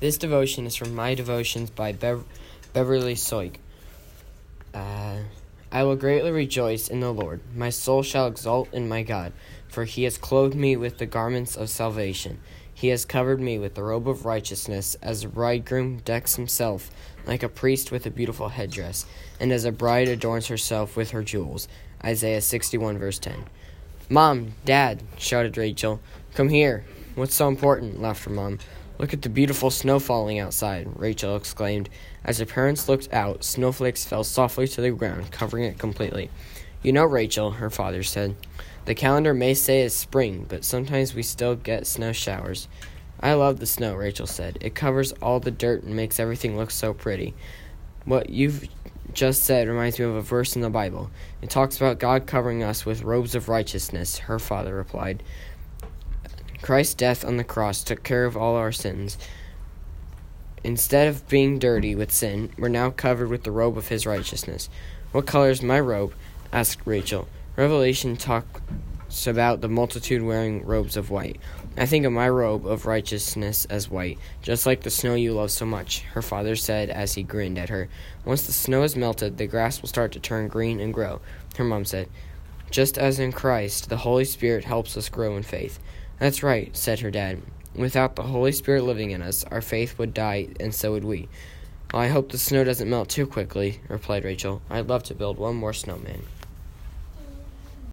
This devotion is from My Devotions by Bev- Beverly Soik. Uh, I will greatly rejoice in the Lord. My soul shall exult in my God, for he has clothed me with the garments of salvation. He has covered me with the robe of righteousness, as a bridegroom decks himself like a priest with a beautiful headdress, and as a bride adorns herself with her jewels. Isaiah 61, verse 10. Mom, Dad, shouted Rachel, come here. What's so important? laughed her mom. Look at the beautiful snow falling outside, Rachel exclaimed. As her parents looked out, snowflakes fell softly to the ground, covering it completely. You know, Rachel, her father said, the calendar may say it's spring, but sometimes we still get snow showers. I love the snow, Rachel said. It covers all the dirt and makes everything look so pretty. What you've just said reminds me of a verse in the Bible. It talks about God covering us with robes of righteousness, her father replied. Christ's death on the cross took care of all our sins. Instead of being dirty with sin, we're now covered with the robe of his righteousness. What color is my robe? asked Rachel. Revelation talks about the multitude wearing robes of white. I think of my robe of righteousness as white, just like the snow you love so much, her father said as he grinned at her. Once the snow is melted, the grass will start to turn green and grow, her mom said. Just as in Christ, the Holy Spirit helps us grow in faith. That's right, said her dad. Without the Holy Spirit living in us, our faith would die, and so would we. I hope the snow doesn't melt too quickly, replied Rachel. I'd love to build one more snowman.